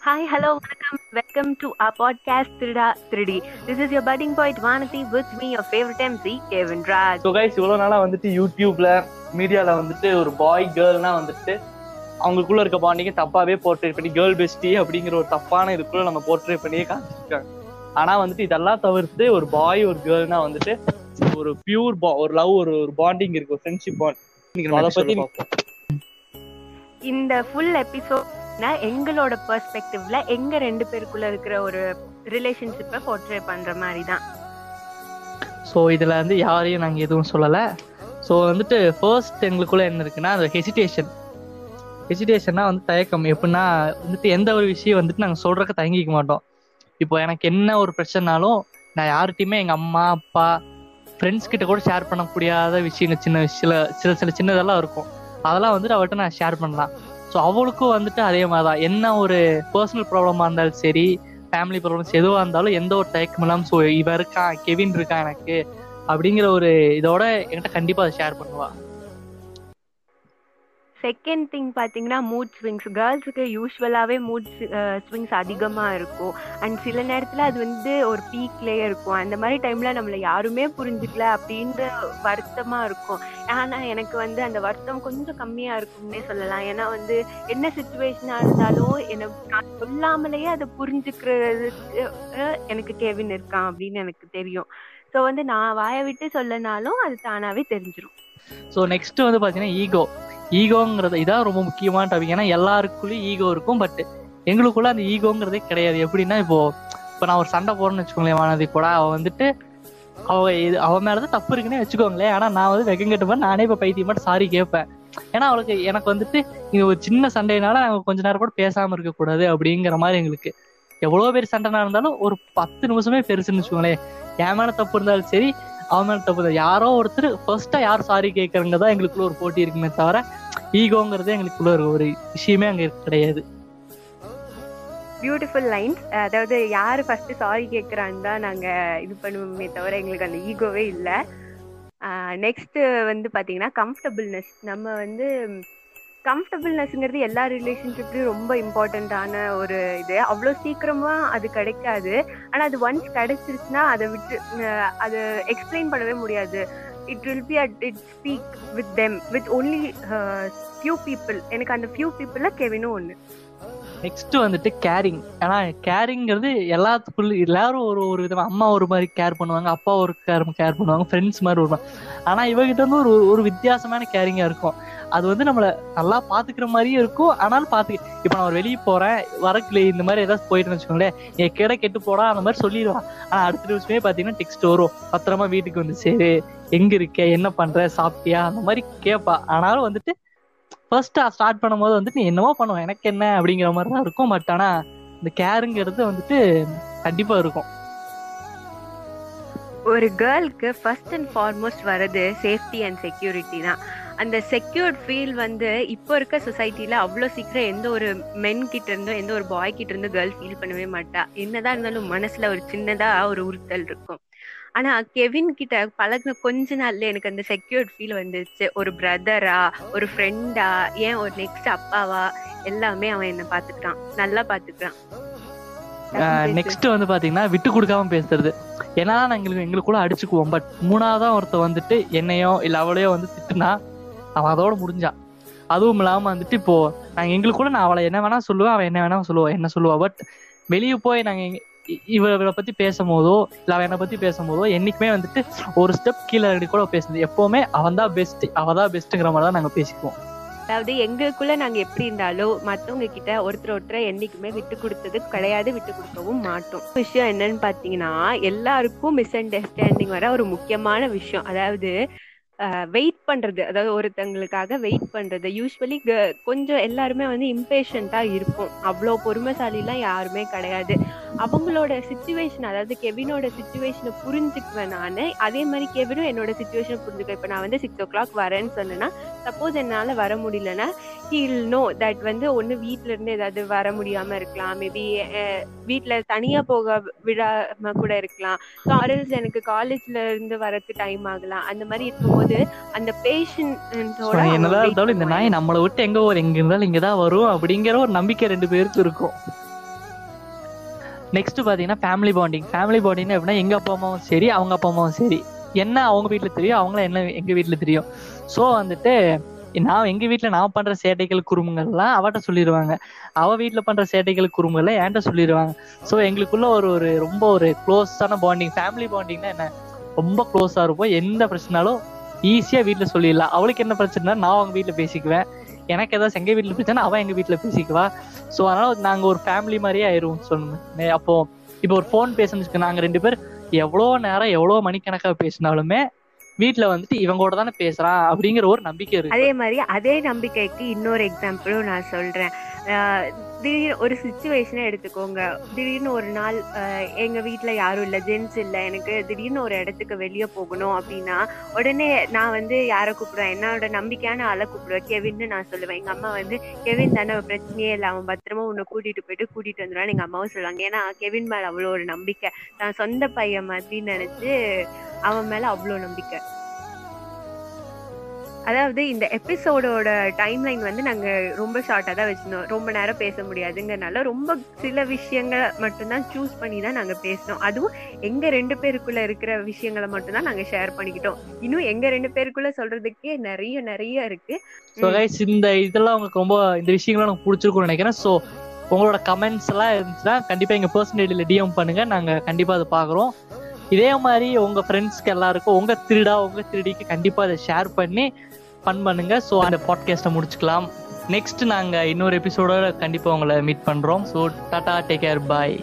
Hi, hello, welcome, welcome to our podcast Trida 3D. This is your budding poet Vanati with me, your favorite MC, Kevin Raj. So guys இவ்வளோ நாளாக வந்துட்டு யூடியூப்ல மீடியால வந்துட்டு ஒரு பாய் கேர்ள்னா வந்துட்டு அவங்களுக்குள்ள இருக்க பாண்டிங்க தப்பாவே போர்ட்ரேட் பண்ணி கேர்ள் பெஸ்டி அப்படிங்கிற ஒரு தப்பான இதுக்குள்ள நம்ம போர்ட்ரேட் பண்ணியே காமிச்சிருக்காங்க ஆனா வந்துட்டு இதெல்லாம் தவிர்த்து ஒரு பாய் ஒரு கேர்ள்னா வந்துட்டு ஒரு பியூர் ஒரு லவ் ஒரு ஒரு பாண்டிங் இருக்கு ஒரு ஃப்ரெண்ட்ஷிப் பாண்ட் அதை பத்தி இந்த ஃபுல் நான் எங்களோட பெர்ஸ்பெக்டிவ்ல எங்க ரெண்டு பேருக்குள்ள இருக்கிற ஒரு ரிலேஷன்ஷிப்பை போர்ட்ரே பண்ற மாதிரி தான் ஸோ இதுல வந்து யாரையும் நாங்கள் எதுவும் சொல்லலை. ஸோ வந்துட்டு ஃபர்ஸ்ட் எங்களுக்குள்ள என்ன இருக்குன்னா அந்த ஹெசிடேஷன் ஹெசிடேஷன்னா வந்து தயக்கம். எப்படின்னா வந்துட்டு எந்த ஒரு விஷயம் வந்துட்டு நாங்கள் சொல்றதுக்கு தயங்கிக்க மாட்டோம். இப்போ எனக்கு என்ன ஒரு பிரச்சனைனாலும் நான் யார்கிட்டயுமே எங்கள் அம்மா அப்பா ஃப்ரெண்ட்ஸ் கிட்ட கூட ஷேர் பண்ண முடியாத விஷயங்கள் சின்ன சில சில சில சின்னதெல்லாம் இருக்கும். அதெல்லாம் வந்துட்டு அவர்கிட்ட நான் ஷேர் பண்ணலாம். ஸோ அவளுக்கும் வந்துட்டு அதே மாதிரி தான் என்ன ஒரு பர்சனல் ப்ராப்ளமா இருந்தாலும் சரி ஃபேமிலி ப்ராப்ளம்ஸ் எதுவாக இருந்தாலும் எந்த ஒரு தயக்கம் இல்லாமல் ஸோ இவன் இருக்கான் கெவின் இருக்கான் எனக்கு? அப்படிங்கிற ஒரு இதோட என்கிட்ட கண்டிப்பாக அதை ஷேர் பண்ணுவா. செகண்ட் திங் பார்த்தீங்கன்னா மூட் ஸ்விங்ஸ் கேர்ள்ஸுக்கு யூஸ்வலாகவே மூட் ஸ்விங்ஸ் அதிகமாக இருக்கும். அண்ட் சில நேரத்தில் அது வந்து ஒரு பீக்லேயே இருக்கும். அந்த மாதிரி டைமில் நம்மளை யாருமே புரிஞ்சுக்கல அப்படின்ற வருத்தமாக இருக்கும். ஆனால் எனக்கு வந்து அந்த வருத்தம் கொஞ்சம் கம்மியாக இருக்கும்னே சொல்லலாம். ஏன்னா வந்து என்ன சுச்சுவேஷனாக இருந்தாலும் எனக்கு நான் சொல்லாமலேயே அதை புரிஞ்சுக்கிறதுக்கு எனக்கு கேவின் இருக்கான் அப்படின்னு எனக்கு தெரியும். ஸோ வந்து நான் வாயை விட்டு சொல்லனாலும் அது தானாகவே தெரிஞ்சிடும் ஸோ நெக்ஸ்ட் வந்து பார்த்தீங்கன்னா ஈகோ ஈகோங்கிறது இதான் ரொம்ப முக்கியமான டாபிக் ஏன்னா எல்லாருக்குள்ளேயும் ஈகோ இருக்கும் பட் எங்களுக்குள்ள அந்த ஈகோங்கிறதே கிடையாது. எப்படின்னா இப்போ இப்போ நான் ஒரு சண்டை போறேன்னு வச்சுக்கோங்களேன் வானதி கூட. அவன் வந்துட்டு அவ இது அவன் மேலதான் தப்பு இருக்குன்னே வச்சுக்கோங்களேன். ஆனா நான் வந்து வெக்கங்கட்டு மாதிரி நானே இப்போ பைத்தியம் மட்டும் சாரி கேட்பேன். ஏன்னா அவளுக்கு எனக்கு வந்துட்டு இது ஒரு சின்ன சண்டையினால நாங்கள் கொஞ்ச நேரம் கூட பேசாம இருக்கக்கூடாது அப்படிங்கிற மாதிரி எங்களுக்கு. எவ்வளோ பேர் சண்டைனா இருந்தாலும் ஒரு பத்து நிமிஷமே பெருசுன்னு வச்சுக்கோங்களேன். என் மேல தப்பு இருந்தாலும் சரி அவன் மேல தப்பு இருந்தாலும் யாரோ ஒருத்தர் ஃபர்ஸ்டா யார் சாரி கேட்கறங்க தான் எங்களுக்குள்ள ஒரு போட்டி இருக்குமே தவிர ஈகோங்கிறதே எங்களுக்குள்ள ஒரு ஒரு விஷயமே அங்க கிடையாது. பியூட்டிஃபுல் லைன்ஸ் அதாவது யார் ஃபர்ஸ்ட் சாரி கேட்குறான்னு தான் நாங்கள் இது பண்ணுவோமே தவிர எங்களுக்கு அந்த ஈகோவே இல்லை. நெக்ஸ்ட் வந்து பார்த்தீங்கன்னா கம்ஃபர்டபுள்னஸ் நம்ம வந்து கம்ஃபர்டபுள்னஸ்ங்கிறது எல்லா ரிலேஷன்ஷிப்லையும் ரொம்ப இம்பார்ட்டண்ட்டான ஒரு இது. அவ்வளோ சீக்கிரமாக அது கிடைக்காது. ஆனால் அது ஒன்ஸ் கிடைச்சிருச்சுன்னா அதை விட்டு அது அதை எக்ஸ்பிளைன் பண்ணவே முடியாது. it will be at it speak with them with only few people எனக்கு அந்த ஃபியூ பீப்புளில் கெவினும் ஒன்று நெக்ஸ்ட் வந்துட்டு கேரிங் ஏன்னா கேரிங்கிறது எல்லாத்துக்குள்ள எல்லாரும் ஒரு ஒரு விதமா அம்மா ஒரு மாதிரி கேர் பண்ணுவாங்க அப்பா ஒரு கேர் கேர் பண்ணுவாங்க ஃப்ரெண்ட்ஸ் மாதிரி ஒரு ஆனால் ஆனா இவகிட்ட வந்து ஒரு ஒரு வித்தியாசமான கேரிங்கா இருக்கும். அது வந்து நம்மளை நல்லா பாத்துக்கிற மாதிரியும் இருக்கும். ஆனாலும் பாத்து இப்ப நான் ஒரு வெளியே போறேன் வரக்குல இந்த மாதிரி ஏதாவது போயிட்டு வச்சுக்கோங்களேன் என் கிட கெட்டு போடா அந்த மாதிரி சொல்லிடுவான். ஆனா அடுத்த நிமிஷமே பாத்தீங்கன்னா டெக்ஸ்ட் வரும். பத்திரமா வீட்டுக்கு வந்து சரி. எங்க இருக்க? என்ன பண்ற? சாப்பிட்டியா? அந்த மாதிரி கேட்பா ஆனாலும் வந்துட்டு ஃபர்ஸ்ட் ஸ்டார்ட் பண்ணும்போது வந்துட்டு நீ என்னவோ பண்ணுவோம் எனக்கு என்ன அப்படிங்கிற மாதிரி தான் இருக்கும். பட் ஆனா இந்த கேருங்கிறது வந்துட்டு கண்டிப்பா இருக்கும். ஒரு கேர்ளுக்கு ஃபர்ஸ்ட் அண்ட் ஃபார்மோஸ்ட் வர்றது சேஃப்டி அண்ட் செக்யூரிட்டி தான். அந்த செக்யூர்ட் ஃபீல் வந்து இப்போ இருக்க சொசைட்டியில் அவ்வளோ சீக்கிரம் எந்த ஒரு மென் கிட்ட இருந்தோ எந்த ஒரு பாய் கிட்ட இருந்தோ கேர்ள் ஃபீல் பண்ணவே மாட்டா. என்னதான் இருந்தாலும் மனசுல ஒரு சின்னதா ஒரு உறுத்தல் இருக்கும். ஆனா கெவின் கிட்ட பழகுன கொஞ்ச நாள்ல எனக்கு அந்த செக்யூர்ட் ஃபீல் வந்துருச்சு. ஒரு பிரதரா ஒரு ஃப்ரெண்டா ஏன் ஒரு நெக்ஸ்ட் அப்பாவா எல்லாமே அவன் என்ன பாத்துக்கிறான். நல்லா பாத்துக்கிறான். நெக்ஸ்ட் வந்து பாத்தீங்கன்னா விட்டு கொடுக்காம பேசுறது. ஏன்னா நாங்க எங்களுக்கு எங்களுக்குள்ள அடிச்சுக்குவோம். பட் மூணாவதா ஒருத்த வந்துட்டு என்னையோ இல்ல அவளையோ வந்து திட்டுனா அவன் அதோட முடிஞ்சான். அதுவும் இல்லாம வந்துட்டு இப்போ நாங்க எங்களுக்குள்ள நான் அவளை என்ன வேணா சொல்லுவேன் அவன் என்ன வேணா சொல்லுவா என்ன சொல்லுவா. பட் வெளியே போய் நாங்க எங்க- இவ இவளை பத்தி பேசும்போதோ இல்ல அவ என்னை பத்தி பேசும்போதோ என்னைக்குமே வந்துட்டு ஒரு ஸ்டெப் கீழே இறங்கி கூட பேசுது எப்பவுமே அவன் தான் பெஸ்ட் அவ தான் பெஸ்ட்ங்கிற மாதிரி தான் நாங்க பேசிக்குவோம். அதாவது எங்களுக்குள்ள நாங்க எப்படி இருந்தாலும் மத்தவங்க கிட்ட ஒருத்தர் ஒருத்தரை என்னைக்குமே விட்டு கொடுத்தது கிடையாது விட்டு கொடுக்கவும் மாட்டோம். விஷயம் என்னன்னு பாத்தீங்கன்னா எல்லாருக்கும் மிஸ் அண்டர்ஸ்டாண்டிங் வர ஒரு முக்கியமான விஷயம். அதாவது வெயிட் பண்றது. அதாவது ஒருத்தங்களுக்காக வெயிட் பண்றது. யூஸ்வலி கொஞ்சம் எல்லாருமே வந்து இம்பேஷண்டா இருப்போம் அவ்வளோ பொறுமைசாலிலாம் யாருமே கிடையாது. அவங்களோட சுச்சுவேஷன் அதாவது கெவினோட சுச்சுவேஷனை புரிஞ்சுக்குவேன் நான். அதே மாதிரி கெவினும் என்னோட சுச்சுவேஷனை புரிஞ்சுக்க இப்போ நான் வந்து சிக்ஸ் ஓ கிளாக் வரேன்னு சொன்னேன்னா சப்போஸ் என்னால் வர முடியலன்னா ஹீல் நோ தட் வந்து ஒன்று வீட்ல இருந்து ஏதாவது வர முடியாம இருக்கலாம். மேபி வீட்டில் தனியாக போக விடாம கூட இருக்கலாம். ஸோ அரல்ஸ் எனக்கு காலேஜ்ல இருந்து வரக்கு டைம் ஆகலாம். அந்த மாதிரி இருக்கும்போது அந்த பேஷண்டோட என்னதான் இருந்தாலும் இந்த நாய் நம்மளை விட்டு எங்க ஒரு எங்க இருந்தாலும் இங்கதான் வரும் அப்படிங்கிற ஒரு நம்பிக்கை ரெண்டு பேருக்கு இருக்கும். நெக்ஸ்ட் பாத்தீங்கன்னா ஃபேமிலி பாண்டிங் ஃபேமிலி பாண்டிங் எப்படின்னா எங்க அப்பா அம்மாவும் சரி அவங்க அப்பா அம்மாவும் சரி. என்ன அவங்க வீட்டுல தெரியும் அவங்கள என்ன எங்க வீட்டுல தெரியும். ஸோ வந்துட்டு நான் எங்க வீட்டுல நான் பண்ற சேட்டைகள் குறும்புகள்லாம் அவட்ட சொல்லிடுவாங்க அவ வீட்டுல பண்ற சேட்டைகள் குறும்புகளை என்கிட்ட சொல்லிடுவாங்க ஸோ எங்களுக்குள்ள ஒரு ஒரு ரொம்ப ஒரு க்ளோஸான பாண்டிங் ஃபேமிலி பாண்டிங்னா என்ன? ரொம்ப க்ளோஸா இருப்போம். எந்த பிரச்சனாலும் ஈஸியா வீட்டுல சொல்லிடலாம். அவளுக்கு என்ன பிரச்சனை நான் அவங்க வீட்டுல பேசிக்குவேன். எனக்கு ஏதாவது எங்க வீட்டுல பிரச்சனை அவன் எங்க வீட்டுல பேசிக்குவா. ஸோ அதனால நாங்க ஒரு ஃபேமிலி மாதிரியே ஆயிரும் சொன்னேன் அப்போ இப்போ ஒரு ஃபோன் பேசணும்னு நாங்க ரெண்டு பேர் எவ்வளோ நேரம் எவ்வளோ மணிக்கணக்காக பேசினாலுமே வீட்ல வந்துட்டு இவங்க கூட தானே பேசுறான் அப்படிங்கிற ஒரு நம்பிக்கை இருக்கு. அதே மாதிரி அதே நம்பிக்கைக்கு இன்னொரு எக்ஸாம்பிளும் நான் சொல்றேன். திடீர்னு ஒரு சுச்சுவேஷனை எடுத்துக்கோங்க. திடீர்னு ஒரு நாள் எங்கள் எங்க யாரும் இல்ல ஜென்ஸ் இல்ல எனக்கு திடீர்னு ஒரு இடத்துக்கு வெளியே போகணும் அப்படின்னா உடனே நான் வந்து யாரை கூப்பிடுவேன்? என்னோட நம்பிக்கையான ஆளை கூப்பிடுவேன். கெவின்னு நான் சொல்லுவேன். எங்க அம்மா வந்து கெவின் தானே பிரச்சனையே இல்லை. அவன் பத்திரமா உன்னை கூட்டிட்டு போயிட்டு கூட்டிட்டு வந்துடுவான்னு எங்க அம்மாவும் சொல்லுவாங்க. ஏன்னா கெவின் மேல அவ்வளோ ஒரு நம்பிக்கை. நான் சொந்த பையன் மாதிரி நினைச்சு அவன் மேல அவ்வளோ நம்பிக்கை. அதாவது இந்த எபிசோடோட டைம்லைன் வந்து நாங்க ரொம்ப ஷார்ட்டா தான் வச்சிருந்தோம். ரொம்ப நேரம் பேச முடியாதுங்கறனால ரொம்ப சில விஷயங்களை மட்டும்தான் சூஸ் பண்ணி தான் நாங்க பேசினோம். அதுவும் எங்க ரெண்டு பேருக்குள்ள இருக்கிற விஷயங்களை மட்டும்தான் நாங்க ஷேர் பண்ணிக்கிட்டோம். இன்னும் எங்க ரெண்டு பேருக்குள்ள சொல்றதுக்கே நிறைய நிறைய இருக்கு. இந்த இதெல்லாம் உங்களுக்கு ரொம்ப இந்த விஷயங்கள்லாம் எனக்கு பிடிச்சிருக்கும்னு நினைக்கிறேன். ஸோ உங்களோட கமெண்ட்ஸ் எல்லாம் இருந்துச்சுன்னா கண்டிப்பா எங்க பர்சனல் ஐடியில் டிஎம் பண்ணுங்க. நாங்க கண்டிப்பா அதை பாக்குறோம் இதே மாதிரி உங்க ஃப்ரெண்ட்ஸ்க்கு எல்லாருக்கும் உங்க திருடா உங்க திருடிக்கு கண்டிப்பா அதை ஷேர் பண்ணி ஃபன் பண்ணுங்க. ஸோ அந்த பாட்காஸ்ட்டை முடிச்சுக்கலாம். நெக்ஸ்ட் நாங்கள் இன்னொரு எபிசோட கண்டிப்பாக உங்களை மீட் பண்ணுறோம் so tata take care bye